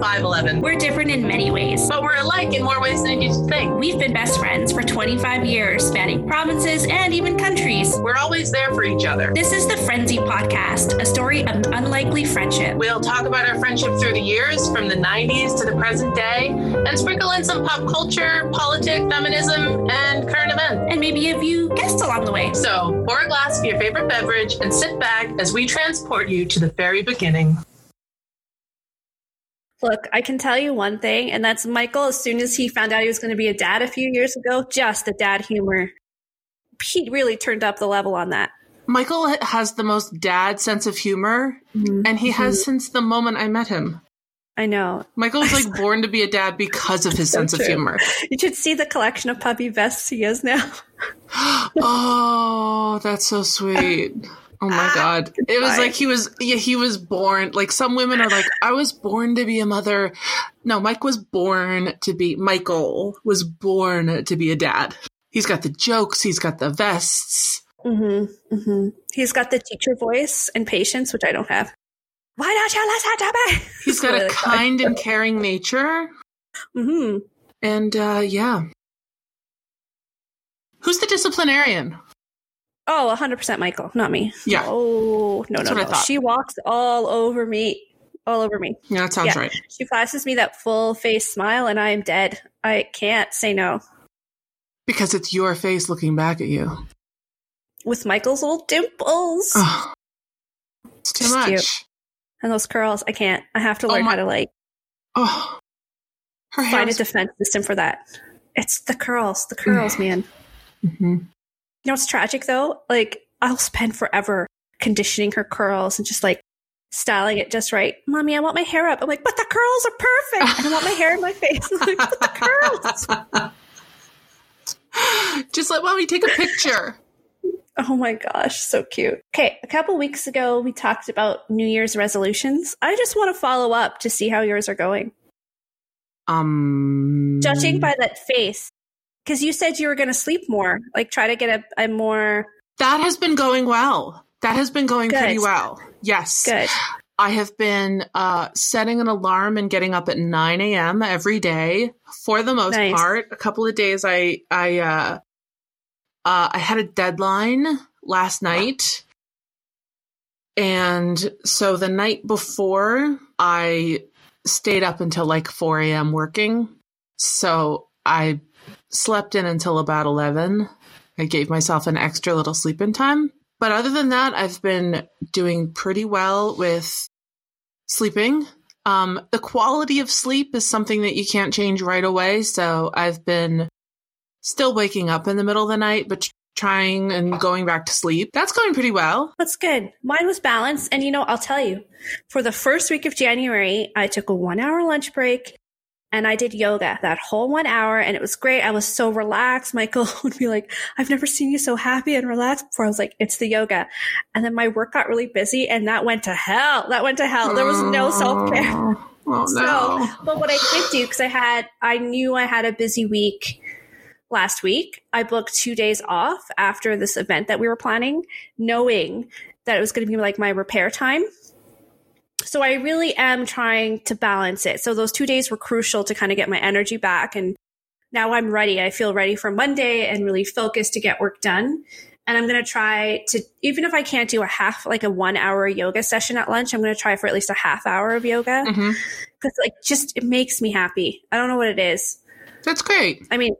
5'11. We're different in many ways, but we're alike in more ways than you think. We've been best friends for 25 years, spanning provinces and even countries. We're always there for each other. This is the Frenzy Podcast, a story of an unlikely friendship. We'll talk about our friendship through the years, from the 90s to the present day, and sprinkle in some pop culture, politics, feminism, and current events. And maybe a few guests along the way. So pour a glass of your favorite beverage and sit back as we transport you to the very beginning. Look, I can tell you one thing, and that's Michael, as soon as he found out he was going to be a dad a few years ago, just the dad humor. He really turned up the level on that. Michael has the most dad sense of humor, mm-hmm. and he has mm-hmm. since the moment I met him. I know. Michael's like born to be a dad because of his so sense true. of humor. You should see the collection of puppy vests he has now. oh, that's so sweet. Oh my god. It was like he was yeah, he was born like some women are like I was born to be a mother. No, Mike was born to be Michael was born to be a dad. He's got the jokes, he's got the vests. Mm-hmm, mm-hmm. He's got the teacher voice and patience which I don't have. Why don't you listen to me? He's got a kind and caring nature. Mm-hmm. And uh yeah. Who's the disciplinarian? Oh, 100% Michael, not me. Yeah. Oh, no, That's no, no. She walks all over me. All over me. Yeah, that sounds yeah. right. She flashes me that full face smile, and I am dead. I can't say no. Because it's your face looking back at you. With Michael's little dimples. Oh, it's too much. Cute. And those curls, I can't. I have to oh learn oh my- how to like. Oh. Her find a defense system for that. It's the curls, the curls, man. Mm-hmm. You know what's tragic though? Like I'll spend forever conditioning her curls and just like styling it just right. Mommy, I want my hair up. I'm like, but the curls are perfect. And I want my hair in my face. I'm like, but the curls. just let mommy take a picture. Oh my gosh, so cute. Okay, a couple weeks ago we talked about New Year's resolutions. I just want to follow up to see how yours are going. Um judging by that face, because you said you were going to sleep more, like try to get a, a, more. That has been going well. That has been going Good. pretty well. Yes. Good. I have been uh, setting an alarm and getting up at 9 a.m. every day for the most nice. part. A couple of days I I uh, uh, I had a deadline last night. And so the night before, I stayed up until like 4 a.m. working. So I slept in until about 11. I gave myself an extra little sleep in time. But other than that, I've been doing pretty well with sleeping. Um, the quality of sleep is something that you can't change right away. So I've been still waking up in the middle of the night, but trying and going back to sleep. That's going pretty well. That's good. Mine was balanced. And you know, I'll tell you, for the first week of January, I took a one hour lunch break and I did yoga that whole one hour and it was great. I was so relaxed. Michael would be like, I've never seen you so happy and relaxed before. I was like, it's the yoga. And then my work got really busy and that went to hell. That went to hell. There was no self care. Oh, no. So, but what I did do, cause I had, I knew I had a busy week last week. I booked two days off after this event that we were planning, knowing that it was going to be like my repair time so I really am trying to balance it. So those two days were crucial to kind of get my energy back. And now I'm ready. I feel ready for Monday and really focused to get work done. And I'm going to try to, even if I can't do a half, like a one hour yoga session at lunch, I'm going to try for at least a half hour of yoga. Because, mm-hmm. like, just it makes me happy. I don't know what it is. That's great. I mean,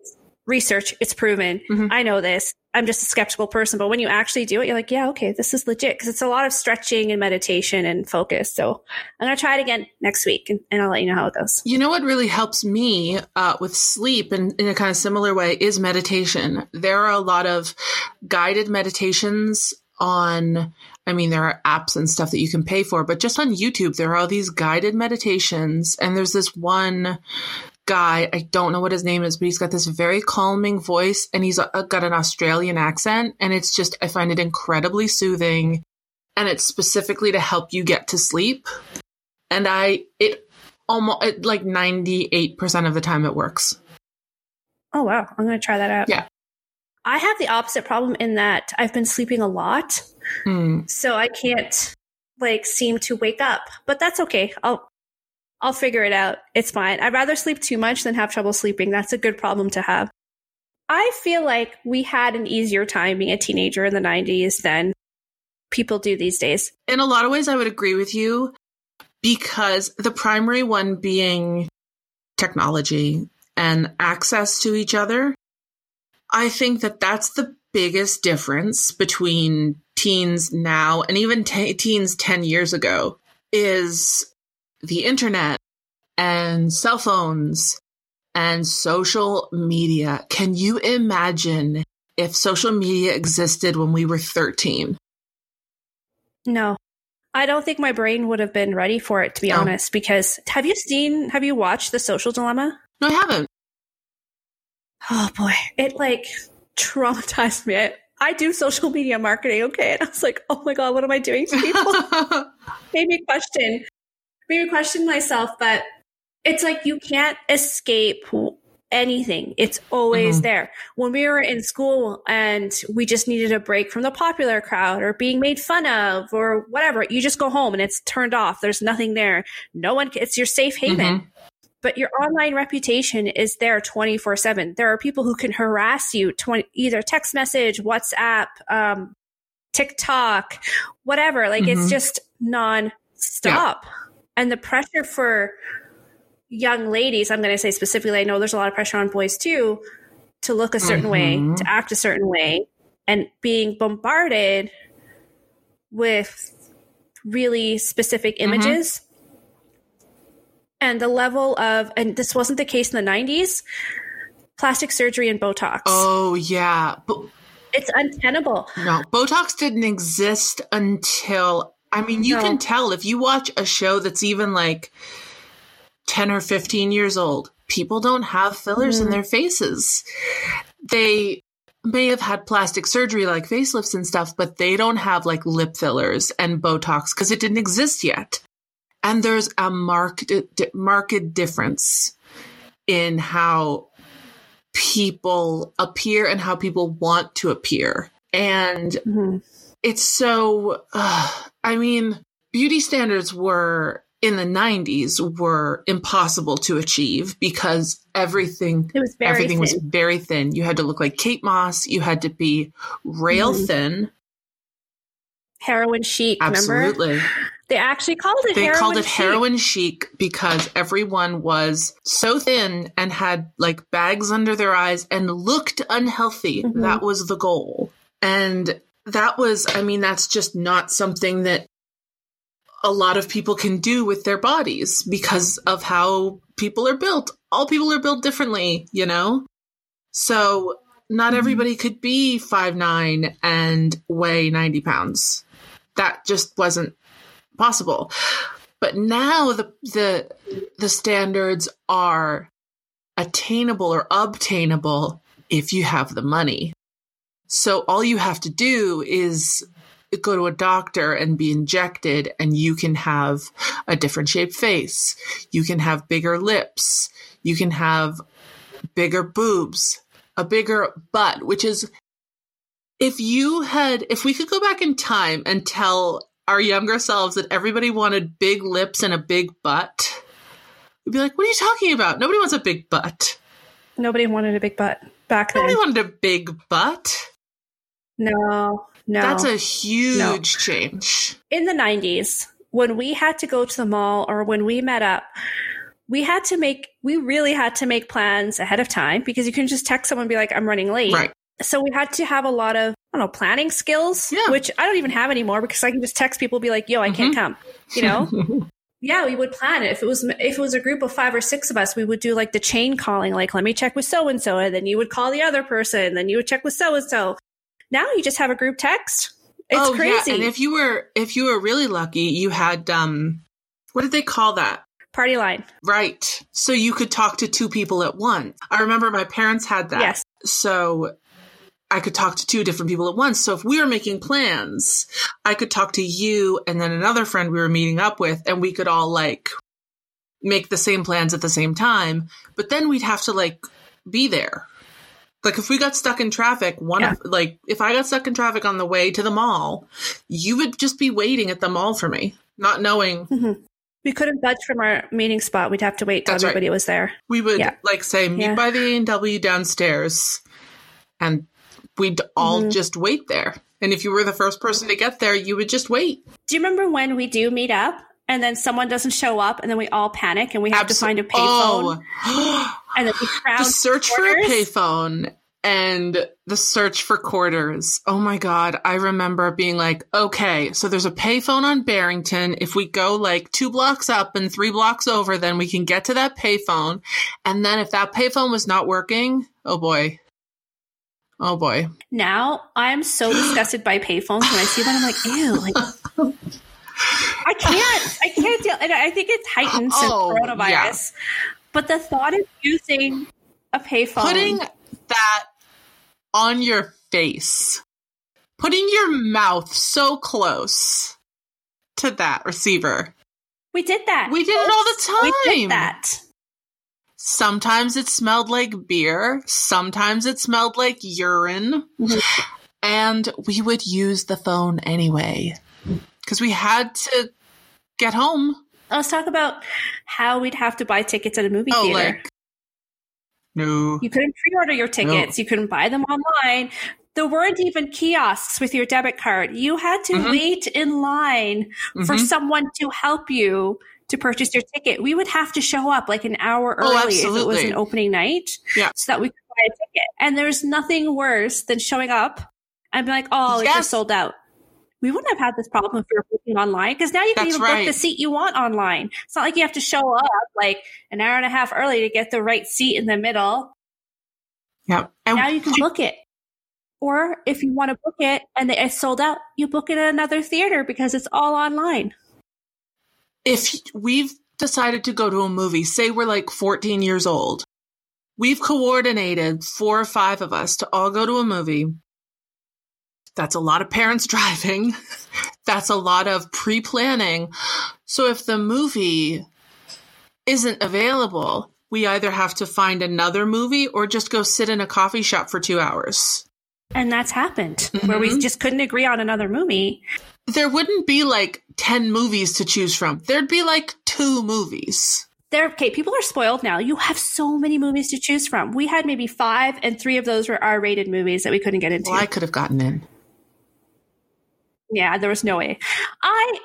research, it's proven. Mm-hmm. I know this. I'm just a skeptical person, but when you actually do it, you're like, yeah, okay, this is legit because it's a lot of stretching and meditation and focus. So I'm going to try it again next week and, and, I'll let you know how it goes. You know what really helps me uh, with sleep and in a kind of similar way is meditation. There are a lot of guided meditations on I mean, there are apps and stuff that you can pay for, but just on YouTube, there are all these guided meditations. And there's this one guy. I don't know what his name is, but he's got this very calming voice and he's uh, got an Australian accent. And it's just, I find it incredibly soothing. And it's specifically to help you get to sleep. And I, it almost, it, like 98% of the time it works. Oh, wow. I'm going to try that out. Yeah. I have the opposite problem in that I've been sleeping a lot. Hmm. So I can't like seem to wake up, but that's okay. I'll I'll figure it out. It's fine. I'd rather sleep too much than have trouble sleeping. That's a good problem to have. I feel like we had an easier time being a teenager in the 90s than people do these days. In a lot of ways, I would agree with you because the primary one being technology and access to each other. I think that that's the biggest difference between teens now and even te- teens 10 years ago is the internet and cell phones and social media. Can you imagine if social media existed when we were 13? No. I don't think my brain would have been ready for it, to be No. honest, because have you seen, have you watched The Social Dilemma? No, I haven't. Oh boy. It like traumatized me. I, I do social media marketing, okay? And I was like, oh my God, what am I doing to people? made me question made me question myself but it's like you can't escape anything. It's always Mhm. there. When we were in school and we just needed a break from the popular crowd or being made fun of or whatever you just go home and it's turned off. There's nothing there. No one it's your safe haven. Mhm. but your online reputation is there 24 7 there are people who can harass you 20, either text message whatsapp um, tiktok whatever. Like it's Mhm. just non-stop and the pressure for young ladies i'm going to say specifically i know there's a lot of pressure on boys too to look a certain way Mhm. to act a certain way and being bombarded with really specific Mhm. images and the level of and this wasn't the case in the 90s plastic surgery and botox oh, yeah. But it's untenable No, Botox didn't exist until I mean, you No. can tell if you watch a show that's even like 10 or 15 years old, people don't have fillers in Mhm. their faces. They may have had plastic surgery like facelifts and stuff, but they don't have like lip fillers and Botox because it didn't exist yet. And there's a marked, marked difference in how people appear and how people want to appear. And Mhm. It's so uh, i mean beauty standards were in the 90s were impossible to achieve because everything it was very everything was very thin. You had to look like kate moss. You had to be rail Mhm. thin. Heroin chic remember? Absolutely. They actually called it they heroin called it chic. heroin chic because everyone was so thin and had like bags under their eyes and looked unhealthy. Mhm. that was the goal. And that was i mean that's just not something that a lot of people can do with their bodies because of how people are built. All people are built differently you know? So not Mhm. everybody could be five nine and weigh 90 pounds. That just wasn't possible. But now the the the standards are attainable or obtainable if you have the money so all you have to do is go to a doctor and be injected and you can have a different shaped face. You can have bigger lips. You can have bigger boobs a bigger butt which is if you had if we could go back in time and tell our younger selves that everybody wanted big lips and a big butt we'd be like what are you talking about? Nobody wants a big butt. Nobody wanted a big butt back then. nobody wanted a big butt no no. That's a huge change. In the 90s when we had to go to the mall or when we met up we had to make we really had to make plans ahead of time because you couldn't just text someone and be like i'm running late. Right. So we had to have a lot of i don't know planning skills Yeah. which i don't even have anymore because i can just text people and be like yo i can't mm-hmm. come you know? Yeah we would plan it. If it was if it was a group of five or six of us we would do like the chain calling like let me check with so and so and then you would call the other person and then you would check with so and so now you just have a group text it's oh, crazy Yeah. And if you were if you were really lucky, you had um what did they call that? party line Right. So you could talk to two people at once. I remember my parents had that. yes So I could talk to two different people at once. So if we were making plans, I could talk to you and then another friend we were meeting up with, and we could all like make the same plans at the same time. But then we'd have to like be there. Like if we got stuck in traffic, one Yeah. of like if I got stuck in traffic on the way to the mall, you would just be waiting at the mall for me, not knowing Mhm. We couldn't budge from our meeting spot. We'd have to wait till That's right. everybody was there. We would Yeah. like say meet Yeah. by the A and W downstairs, and we'd all Mhm. just wait there. And if you were the first person to get there, you would just wait. Do you remember when we do meet up and then someone doesn't show up and then we all panic and we have to find a payphone Oh. And then we crowd the search for a payphone and the search for quarters. Oh my god, I remember being like, okay, so there's a payphone on Barrington. If we go like two blocks up and three blocks over, then we can get to that payphone. And then if that payphone was not working, oh boy. Oh boy. Now I'm so disgusted by payphones when I see them. I'm like, ew, like I can't, I can't deal. And I think it's heightened since Oh, coronavirus. But the thought of using a payphone, Putting that on your face, putting your mouth so close to that receiver. we did that. We did it all the time. We did that. Sometimes it smelled like beer. Sometimes it smelled like urine. Mhm. And we would use the phone anyway because we had to get home. Let's talk about how we'd have to buy tickets at a movie Oh, theater. like, no. You couldn't pre-order your tickets. You couldn't buy them online. There weren't even kiosks with your debit card. You had to Mhm. wait in line for Mhm. someone to help you to purchase your ticket. We would have to show up like an hour Oh, early if it was an opening night, Yeah. so that we could buy a ticket. And there's nothing worse than showing up and be like, "Oh, it's Yes. just sold out." We wouldn't have had this problem if we were booking online because now you can That's even book the seat you want online. It's not like you have to show up like an hour and a half early to get the right seat in the middle Yep. And now you can book it. Or if you want to book it and it's sold out, you book it at another theater because it's all online. if we've decided to go to a movie, say we're like 14 years old, we've coordinated four or five of us to all go to a movie. That's a lot of parents driving. That's a lot of pre planning. So if the movie isn't available, we either have to find another movie or just go sit in a coffee shop for two hours. And that's happened where we Mhm. just couldn't agree on another movie. There wouldn't be like 10 movies to choose from. There'd be like two movies. There, okay, people are spoiled now. You have so many movies to choose from. We had maybe five, and three of those were R rated movies that we couldn't get into. Well, I could have gotten in. Yeah, there was no way. I,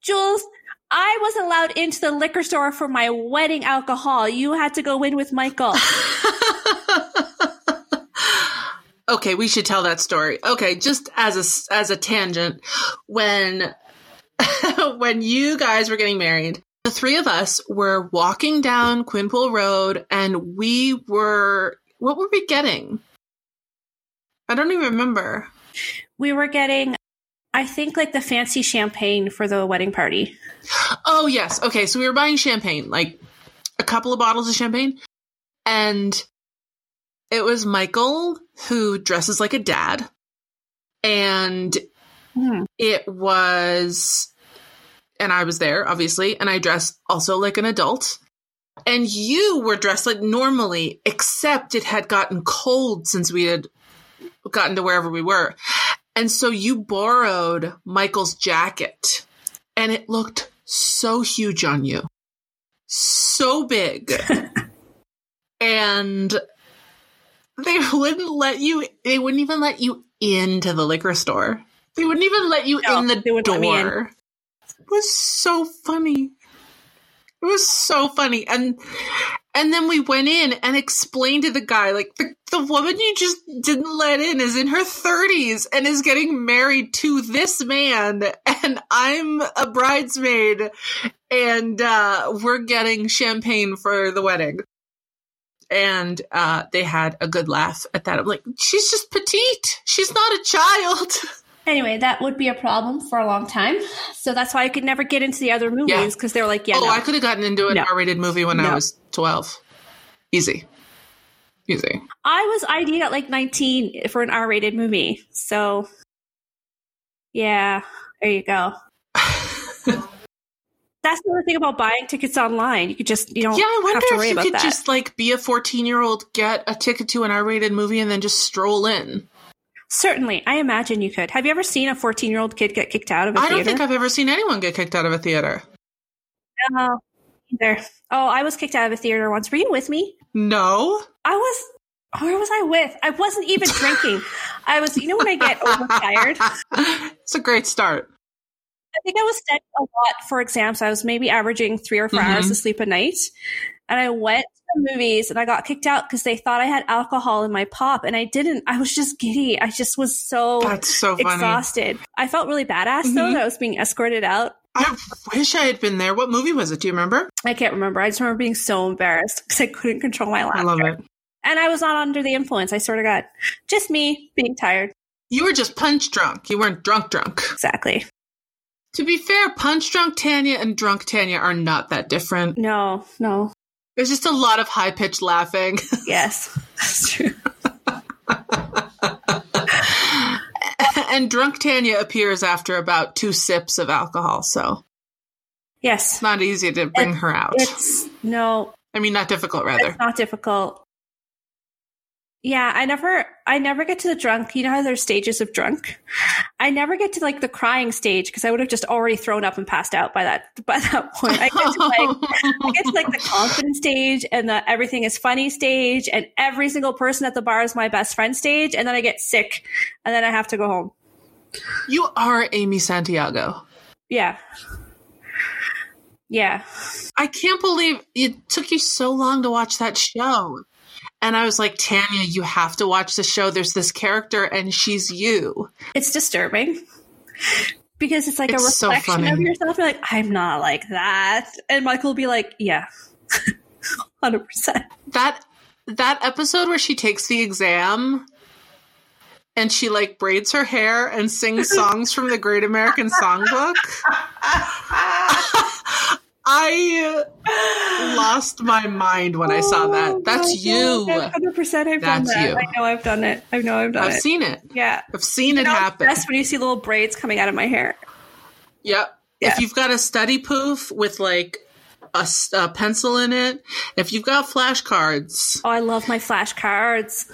Jules, I wasn't allowed into the liquor store for my wedding alcohol. You had to go in with Michael. okay, we should tell that story. Okay, just as a as a tangent, when when you guys were getting married, the three of us were walking down Quinpool Road, and we were what were we getting? I don't even remember. we were getting, I think, like the fancy champagne for the wedding party. Oh yes, okay. So we were buying champagne, like a couple of bottles of champagne, and it was Michael who dresses like a dad, and Hmm. it was and i was there obviously and i dressed also like an adult and you were dressed like normally except it had gotten cold since we had gotten to wherever we were and so you borrowed michael's jacket and it looked so huge on you so big and they wouldn't let you they wouldn't even let you into the liquor store they wouldn't even let you No, in the they wouldn't let me in. door. It was so funny. It was so funny. And and then we went in and explained to the guy, like the, the woman you just didn't let in is in her 30s and is getting married to this man. And I'm a bridesmaid and uh, we're getting champagne for the wedding. And uh, they had a good laugh at that. I'm like, she's just petite. She's not a child. Anyway, that would be a problem for a long time. So that's why I could never get into the other movies because they were like, yeah, oh, no. I could have gotten into an No. R-rated movie when I was twelve. Easy, easy. I was ID'd at like 19 for an R rated movie. So, yeah, there you go. That's the other thing about buying tickets online. You could just, you don't yeah, I wonder if you could that. just like be a fourteen-year-old, get a ticket to an R-rated movie, and then just stroll in. Certainly, I imagine you could. Have you ever seen a 14 year old kid get kicked out of a I theater? I don't think I've ever seen anyone get kicked out of a theater. No, either. Oh, I was kicked out of a theater once. Were you with me? No. I was. Where was I with? I wasn't even drinking. I was. You know when I get overtired. it's a great start. I think I was studying a lot for exams. I was maybe averaging three or 4 Mhm. hours of sleep a night. And I went to the movies and I got kicked out because they thought I had alcohol in my pop and I didn't. I was just giddy. I just was so That's so funny. exhausted. I felt really badass though Mhm. that I was being escorted out. I wish I had been there. What movie was it? Do you remember? I can't remember. I just remember being so embarrassed because I couldn't control my laughter. I love it. And I was not under the influence. I sort of got just me being tired. You were just punch drunk. You weren't drunk drunk. Exactly. To be fair, punch drunk Tanya and drunk Tanya are not that different. No, no. There's just a lot of high pitched laughing. Yes, that's true. and drunk Tanya appears after about two sips of alcohol, so Yes. it's not easy to bring her out. It's no, I mean, not difficult, rather. It's not difficult. Yeah, I never I never get to the drunk. You know how there's stages of drunk? I never get to like the crying stage because I would have just already thrown up and passed out by that by that point. I get to like I get to like the confidence stage and the everything is funny stage and every single person at the bar is my best friend stage and then I get sick and then I have to go home. you are Amy Santiago. Yeah. Yeah. I can't believe it took you so long to watch that show. And I was like, Tanya, you have to watch the show. There's this character, and she's you. It's disturbing. Because it's like It's a so reflection of yourself. You're like, I'm not like that. And Michael will be like, Yeah. Hundred percent. That that episode where she takes the exam and she like braids her hair and sings songs from the Great American Songbook. I lost my mind when I saw that. That's you. Hundred percent I've That's done that. you. I know I've done it. I know I've done it. I've seen it. yeah. I've seen it know, happen. That's when you see little braids coming out of my hair. Yep. Yeah. If you've got a study poof with like a pencil in it, if you've got flashcards Oh, I love my flashcards.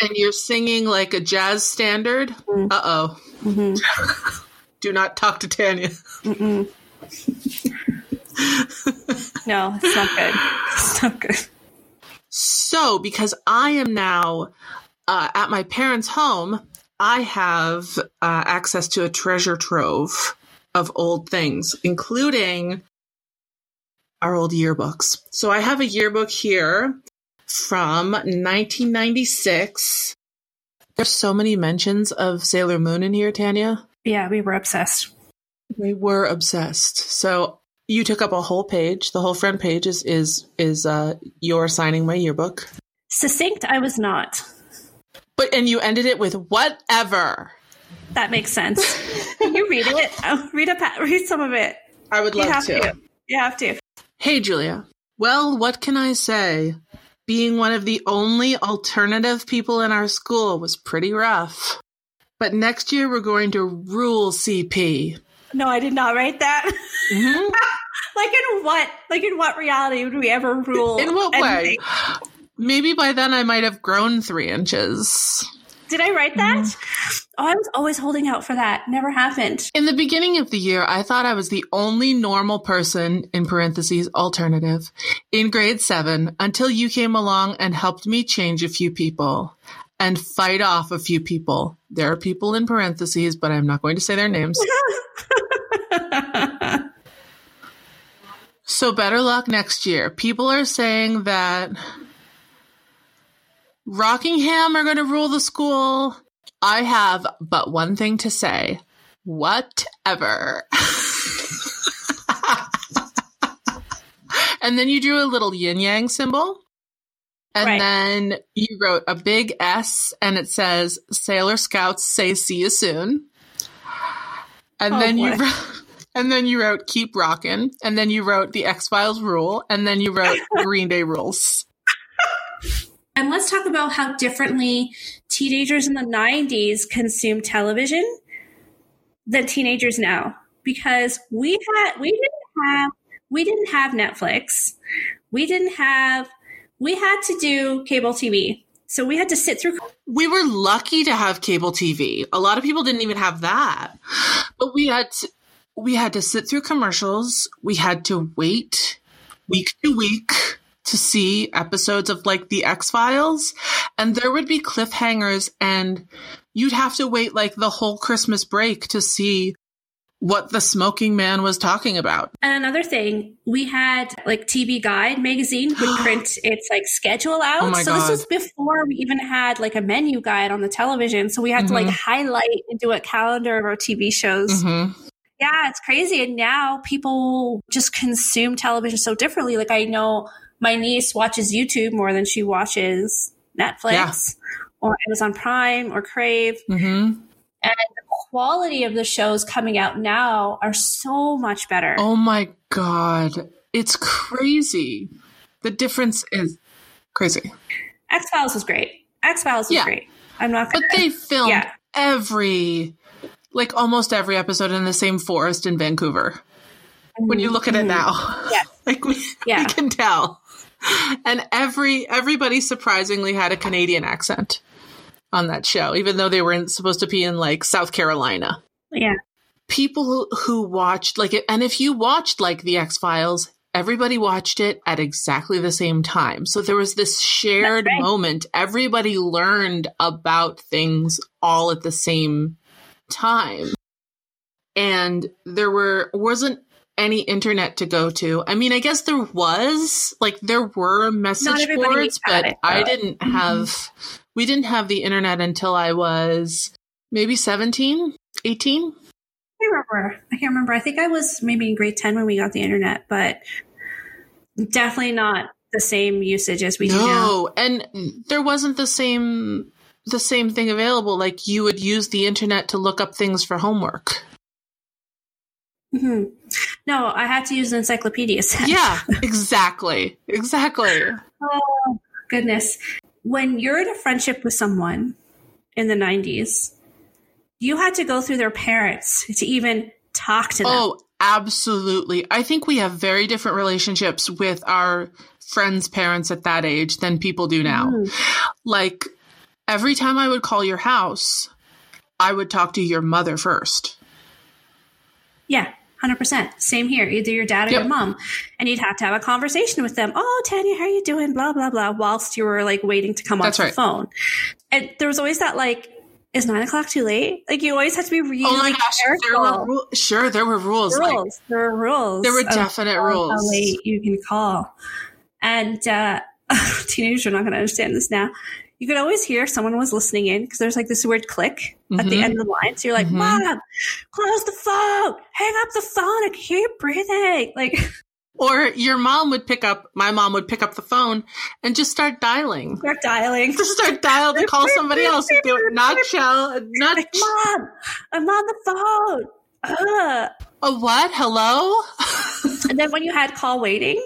and you're singing like a jazz standard, Mm. uh oh. Mm-hmm. Do not talk to Tanya. No, it's not good. It's not good. So, because I am now uh, at my parents' home, I have uh, access to a treasure trove of old things, including our old yearbooks. So, I have a yearbook here from 1996. There's so many mentions of Sailor Moon in here, Tanya. Yeah, we were obsessed. We were obsessed. So you took up a whole page. The whole front page is is is uh your signing my yearbook. Succinct, I was not. But and you ended it with whatever. That makes sense. Can you read it? Oh, read a pa- read some of it. I would You love have to. to. You have to. Hey Julia. Well, what can I say? Being one of the only alternative people in our school was pretty rough. But next year we're going to rule CP. No, I did not write that. Mhm. like in what? Like in what reality would we ever rule? In what way? Maybe by then I might have grown three inches. Did I write that? Mm-hmm. Oh, I was always holding out for that. Never happened. In the beginning of the year, I thought I was the only normal person, in parentheses, alternative, in grade seven until you came along and helped me change a few people and fight off a few people. There are people in parentheses, but I'm not going to say their names. So better luck next year. People are saying that Rockingham are going to rule the school. I have but one thing to say. Whatever. and then you drew a little yin yang symbol. And Right. then you wrote a big S and it says Sailor Scouts say see you soon. And Oh, then you wrote, and then you wrote keep rockin'. And then you wrote the X Files rule. And then you wrote Green Day rules. And let's talk about how differently Teenagers in the 90s consumed television than teenagers now because we had we didn't have we didn't have Netflix. We didn't have we had to do cable TV. So we had to sit through We were lucky to have cable TV. A lot of people didn't even have that. But we had to, we had to sit through commercials. We had to wait week to week to see episodes of like the X Files, and there would be cliffhangers, and you'd have to wait like the whole Christmas break to see what the smoking man was talking about. And another thing, we had like TV Guide magazine would print its like schedule out. Oh so this was before we even had like a menu guide on the television. So we had to like Mhm. highlight and do a calendar of our TV shows. hmm Yeah, it's crazy. And now people just consume television so differently. Like I know my niece watches YouTube more than she watches Netflix or Amazon Prime or Crave. hmm And the Quality of the shows coming out now are so much better. Oh my god, it's crazy. The difference is crazy. X Files was great. X Files was Yeah. great. I'm not But gonna. they filmed Yeah. every, like almost every episode in the same forest in Vancouver. When you look at it now, Mm-hmm. Yeah. like we, Yeah. we can tell. And every everybody surprisingly had a Canadian accent on that show, even though they weren't supposed to be in like South Carolina. Yeah. People who, who watched like it, and if you watched like the X Files, everybody watched it at exactly the same time. So there was this shared right. moment. Everybody learned about things all at the same time. And there were wasn't any internet to go to. I mean, I guess there was like there were message boards, but it, I didn't have we didn't have the internet until I was maybe 17, 18. I remember. I can't remember. I think I was maybe in grade 10 when we got the internet, but definitely not the same usage as we do now. No, and there wasn't the same the same thing available. Like you would use the internet to look up things for homework. hmm No, I had to use an encyclopedia set. Yeah, exactly, exactly. Oh, goodness. When you're in a friendship with someone in the 90s, you had to go through their parents to even talk to them. Oh, absolutely. I think we have very different relationships with our friends' parents at that age than people do now. Mm. Like every time I would call your house, I would talk to your mother first. Yeah, 100%. Same here. Either your dad or Yep. your mom. And you'd have to have a conversation with them. Oh, Tanya, how are you doing? Blah, blah, blah. Whilst you were like waiting to come That's off right. the phone. And there was always that like, is nine o'clock too late? Like you always had to be really oh my gosh, there careful. were ru- sure there were rules. Like, there were rules. there were definite How rules. late you can call. And uh, teenagers are not going to understand this now. You could always hear someone was listening in because there's like this weird click at the end of the line. So you're like, Mhm. Mom, close the phone, hang up the phone. I can hear you breathing. Like, Or your mom would pick up, my mom would pick up the phone and just start dialing. start dialing. Just start dial to call somebody else. Do it, not shell, not Like, Mom, I'm on the phone. Ugh. a what? Hello? And then when you had call waiting,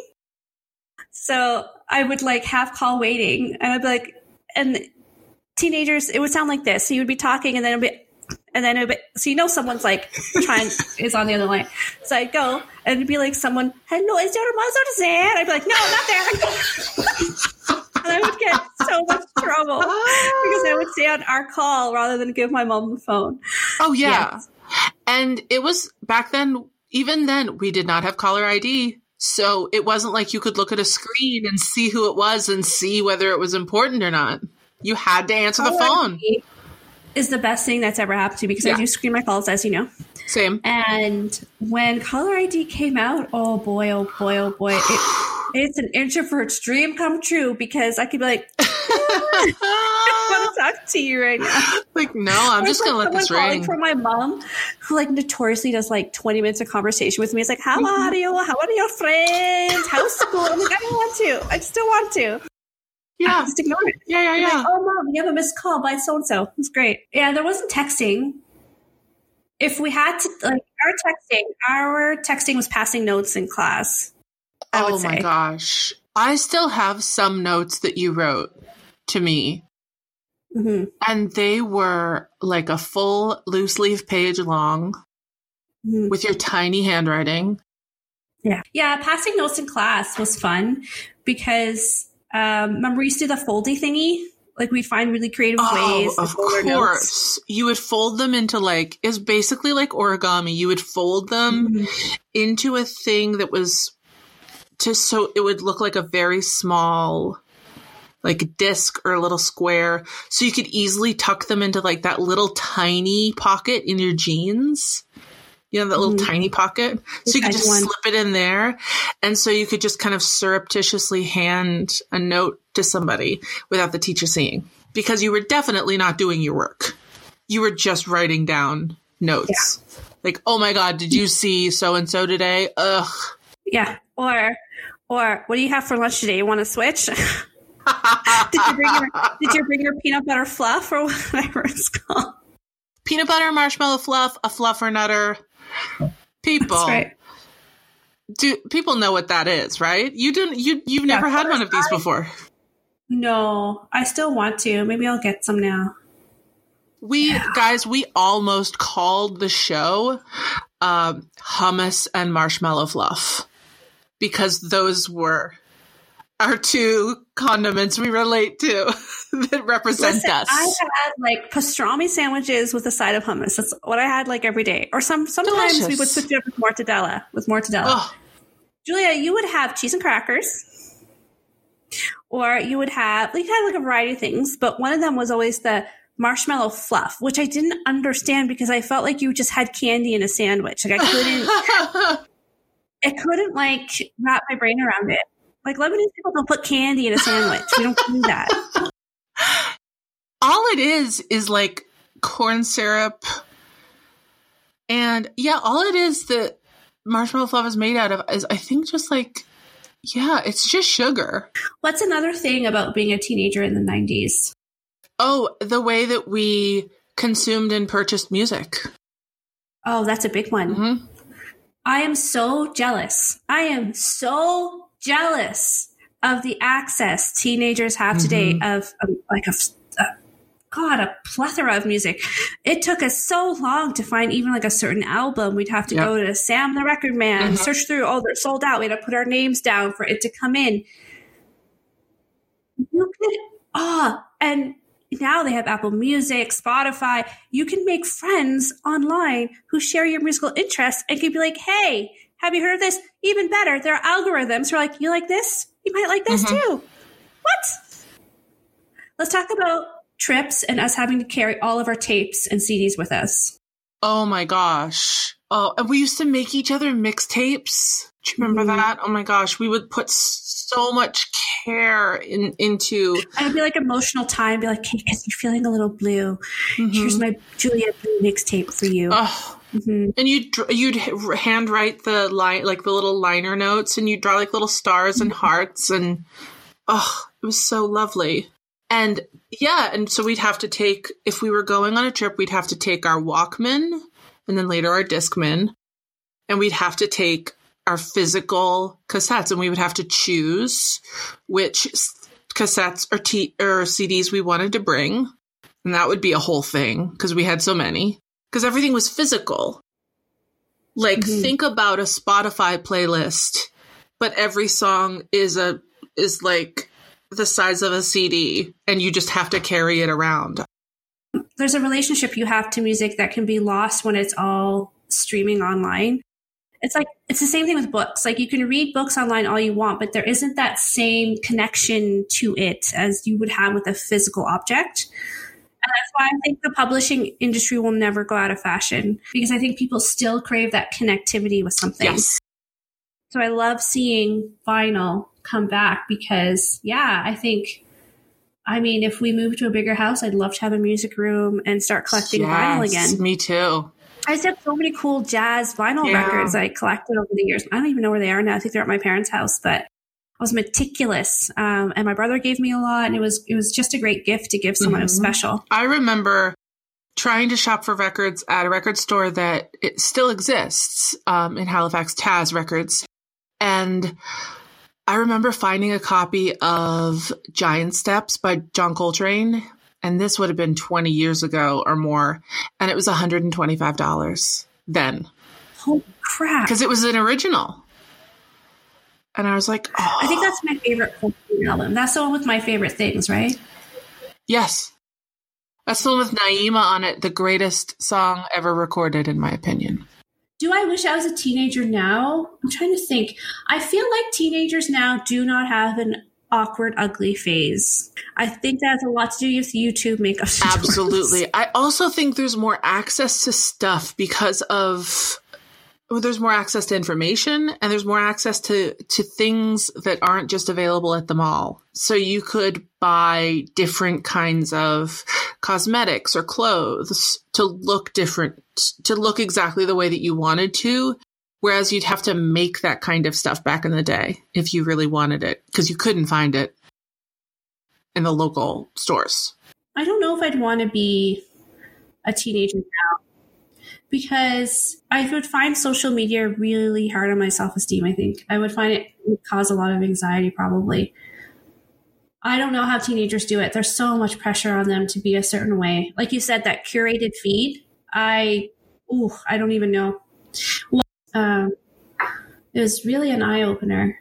so I would like have call waiting, and I'd be like, and teenagers, it would sound like this. So you would be talking, and then it'd be, and then it would be, so you know someone's like trying is on the other line. So I'd go, and it'd be like someone, hello, is your mother there? I'd be like, no, not there. and I would get so much trouble because I would stay on our call rather than give my mom the phone. Oh yeah. Yes. And it was back then, even then, we did not have caller ID. So it wasn't like you could look at a screen and see who it was and see whether it was important or not. You had to answer the phone. Is the best thing that's ever happened to me because Yeah. I do screen my calls, as you know. Same. And when caller ID came out, oh boy, oh boy, oh boy, it, it's an introvert's dream come true because I could be like, to you right now. like, no, I'm Or just it's going to like let this ring. For my mom, who like notoriously does like 20 minutes of conversation with me. It's like, how Mm-hmm. are you? How are your friends? How's school? I'm like, I don't want to. I don't want to. Yeah. Just ignore it. Yeah, yeah, Like, yeah. oh, mom, you have a missed call by so and so. It's great. Yeah, there wasn't texting. If we had to, like, our texting, our texting was passing notes in class. Oh my say. gosh. I still have some notes that you wrote to me, hmm and they were like a full loose leaf page long hmm with your tiny handwriting. Yeah. Yeah, passing notes in class was fun because um, remember we used to do the foldy thingy Like we'd find really creative Oh, ways. to of our notes. course. You would fold them into like is basically like origami. You would fold them Mhm. into a thing that was to so it would look like a very small like a disc or a little square so you could easily tuck them into like that little tiny pocket in your jeans you know that little Mhm. tiny pocket so you could just slip it in there and so you could just kind of surreptitiously hand a note to somebody without the teacher seeing because you were definitely not doing your work you were just writing down notes like oh my god did you see so and so today ugh Yeah. Or, or what do you have for lunch today? You want to switch? did you bring your Did you bring your peanut butter fluff or whatever it's called? peanut butter marshmallow fluff a fluffernutter people That's right. do people know what that is right you didn't you you've Yeah, never had one of these before No, I still want to. Maybe I'll get some now. we guys we almost called the show um, hummus and marshmallow fluff because those were our two condiments we relate to that represent Listen, us I had like pastrami sandwiches with a side of hummus. That's what I had like every day. Or some sometimes we would Delicious. switch it up with mortadella. With mortadella. oh, Julia, you would have cheese and crackers. Or you would have like you had like a variety of things, but one of them was always the marshmallow fluff, which I didn't understand because I felt like you just had candy in a sandwich. Like I couldn't I couldn't like wrap my brain around it. Like Lebanese people don't put candy in a sandwich. We don't do that. all it is is like corn syrup and yeah all it is that marshmallow fluff is made out of is i think just like yeah it's just sugar What's another thing about being a teenager in the 90s? oh the way that we consumed and purchased music Oh, that's a big one. Mhm. I am so jealous. I am so jealous of the access teenagers have today of um, like a God, a plethora of music. It took us so long to find even like a certain album. We'd have to Yep. go to Sam the Record Man, Mhm. search through. Oh, they're sold out. We had to put our names down for it to come in. You could, ah, and now they have Apple Music, Spotify. You can make friends online who share your musical interests and can be like, hey, have you heard of this? Even better, there are algorithms who are like, you like this? You might like this Mhm. too. What? Let's talk about trips and us having to carry all of our tapes and CDs with us. oh my gosh oh and we used to make each other mixtapes do you remember Mhm. that oh my gosh we would put so much care in into And it'd be like emotional time, be like, hey, because you're feeling a little blue. Here's Mhm. my Julia Blue mixtape for you. Ugh. Hmm And you'd you'd handwrite the line like the little liner notes, and you'd draw like little stars and hearts, and oh, it was so lovely. And yeah, and so we'd have to take if we were going on a trip, we'd have to take our Walkman, and then later our Discman, and we'd have to take our physical cassettes, and we would have to choose which cassettes or t- or CDs we wanted to bring, and that would be a whole thing because we had so many because everything was physical. Like Mhm. think about a Spotify playlist, but every song is a is like the size of a CD and you just have to carry it around. There's a relationship you have to music that can be lost when it's all streaming online. It's like it's the same thing with books. Like you can read books online all you want, but there isn't that same connection to it as you would have with a physical object. And that's why I think the publishing industry will never go out of fashion because I think people still crave that connectivity with something. Yes. So I love seeing vinyl come back because, yeah, I think, I mean, if we move to a bigger house, I'd love to have a music room and start collecting vinyl again. Me too. I just have so many cool jazz vinyl Yeah. records I collected over the years. I don't even know where they are now. I think they're at my parents' house, but I was meticulous. Um, and my brother gave me a lot, and it was it was just a great gift to give someone Mhm. special. I remember trying to shop for records at a record store that it still exists um, in Halifax, Taz Records, and I remember finding a copy of Giant Steps by John Coltrane, and this would have been 20 years ago or more, and it was $125 then Holy crap! because it was an original. And I was like, oh, I think oh. that's my favorite Coltrane album. That's the one with my favorite things, right? Yes. That's the one with Naima on it, the greatest song ever recorded, in my opinion. Do I wish I was a teenager now? I'm trying to think. I feel like teenagers now do not have an awkward, ugly phase. I think that has a lot to do with YouTube makeup. Absolutely. I also think there's more access to stuff because of well, there's more access to information and there's more access to to things that aren't just available at the mall. So you could buy different kinds of cosmetics or clothes to look different to look exactly the way that you wanted to whereas you'd have to make that kind of stuff back in the day if you really wanted it because you couldn't find it in the local stores. I don't know if I'd want to be a teenager now because I would find social media really hard on my self esteem. I think I would find it would cause a lot of anxiety, probably. I don't know how teenagers do it. There's so much pressure on them to be a certain way. Like you said, that curated feed. I, ooh, I don't even know. Well, um, it was really an eye opener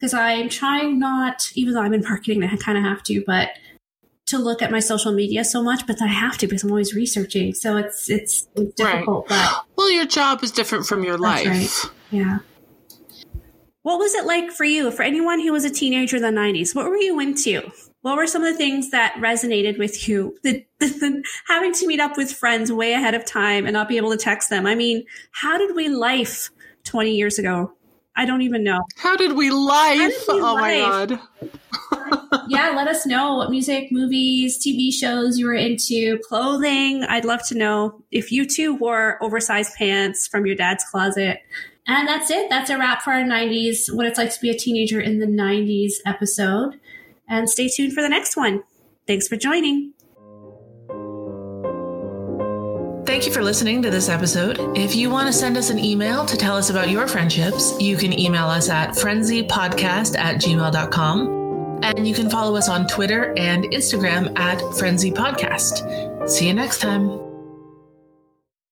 because I'm trying not, even though I'm in marketing, I kind of have to, but to look at my social media so much, but I have to because I'm always researching. So it's it's, it's difficult. Right. But well, your job is different from your life. Right. Yeah. What was it like for you? For anyone who was a teenager in the 90s, what were you into? What were some of the things that resonated with you? The, the, the, having to meet up with friends way ahead of time and not be able to text them. I mean, how did we life 20 years ago? I don't even know. How did we life? Did we oh life? my god. Yeah, let us know what music, movies, TV shows you were into, clothing. I'd love to know if you too wore oversized pants from your dad's closet. And that's it. That's a wrap for our 90s, what it's like to be a teenager in the 90s episode. And stay tuned for the next one. Thanks for joining. Thank you for listening to this episode. If you want to send us an email to tell us about your friendships, you can email us at frenzypodcast at gmail.com. And you can follow us on Twitter and Instagram at Frenzy Podcast. See you next time.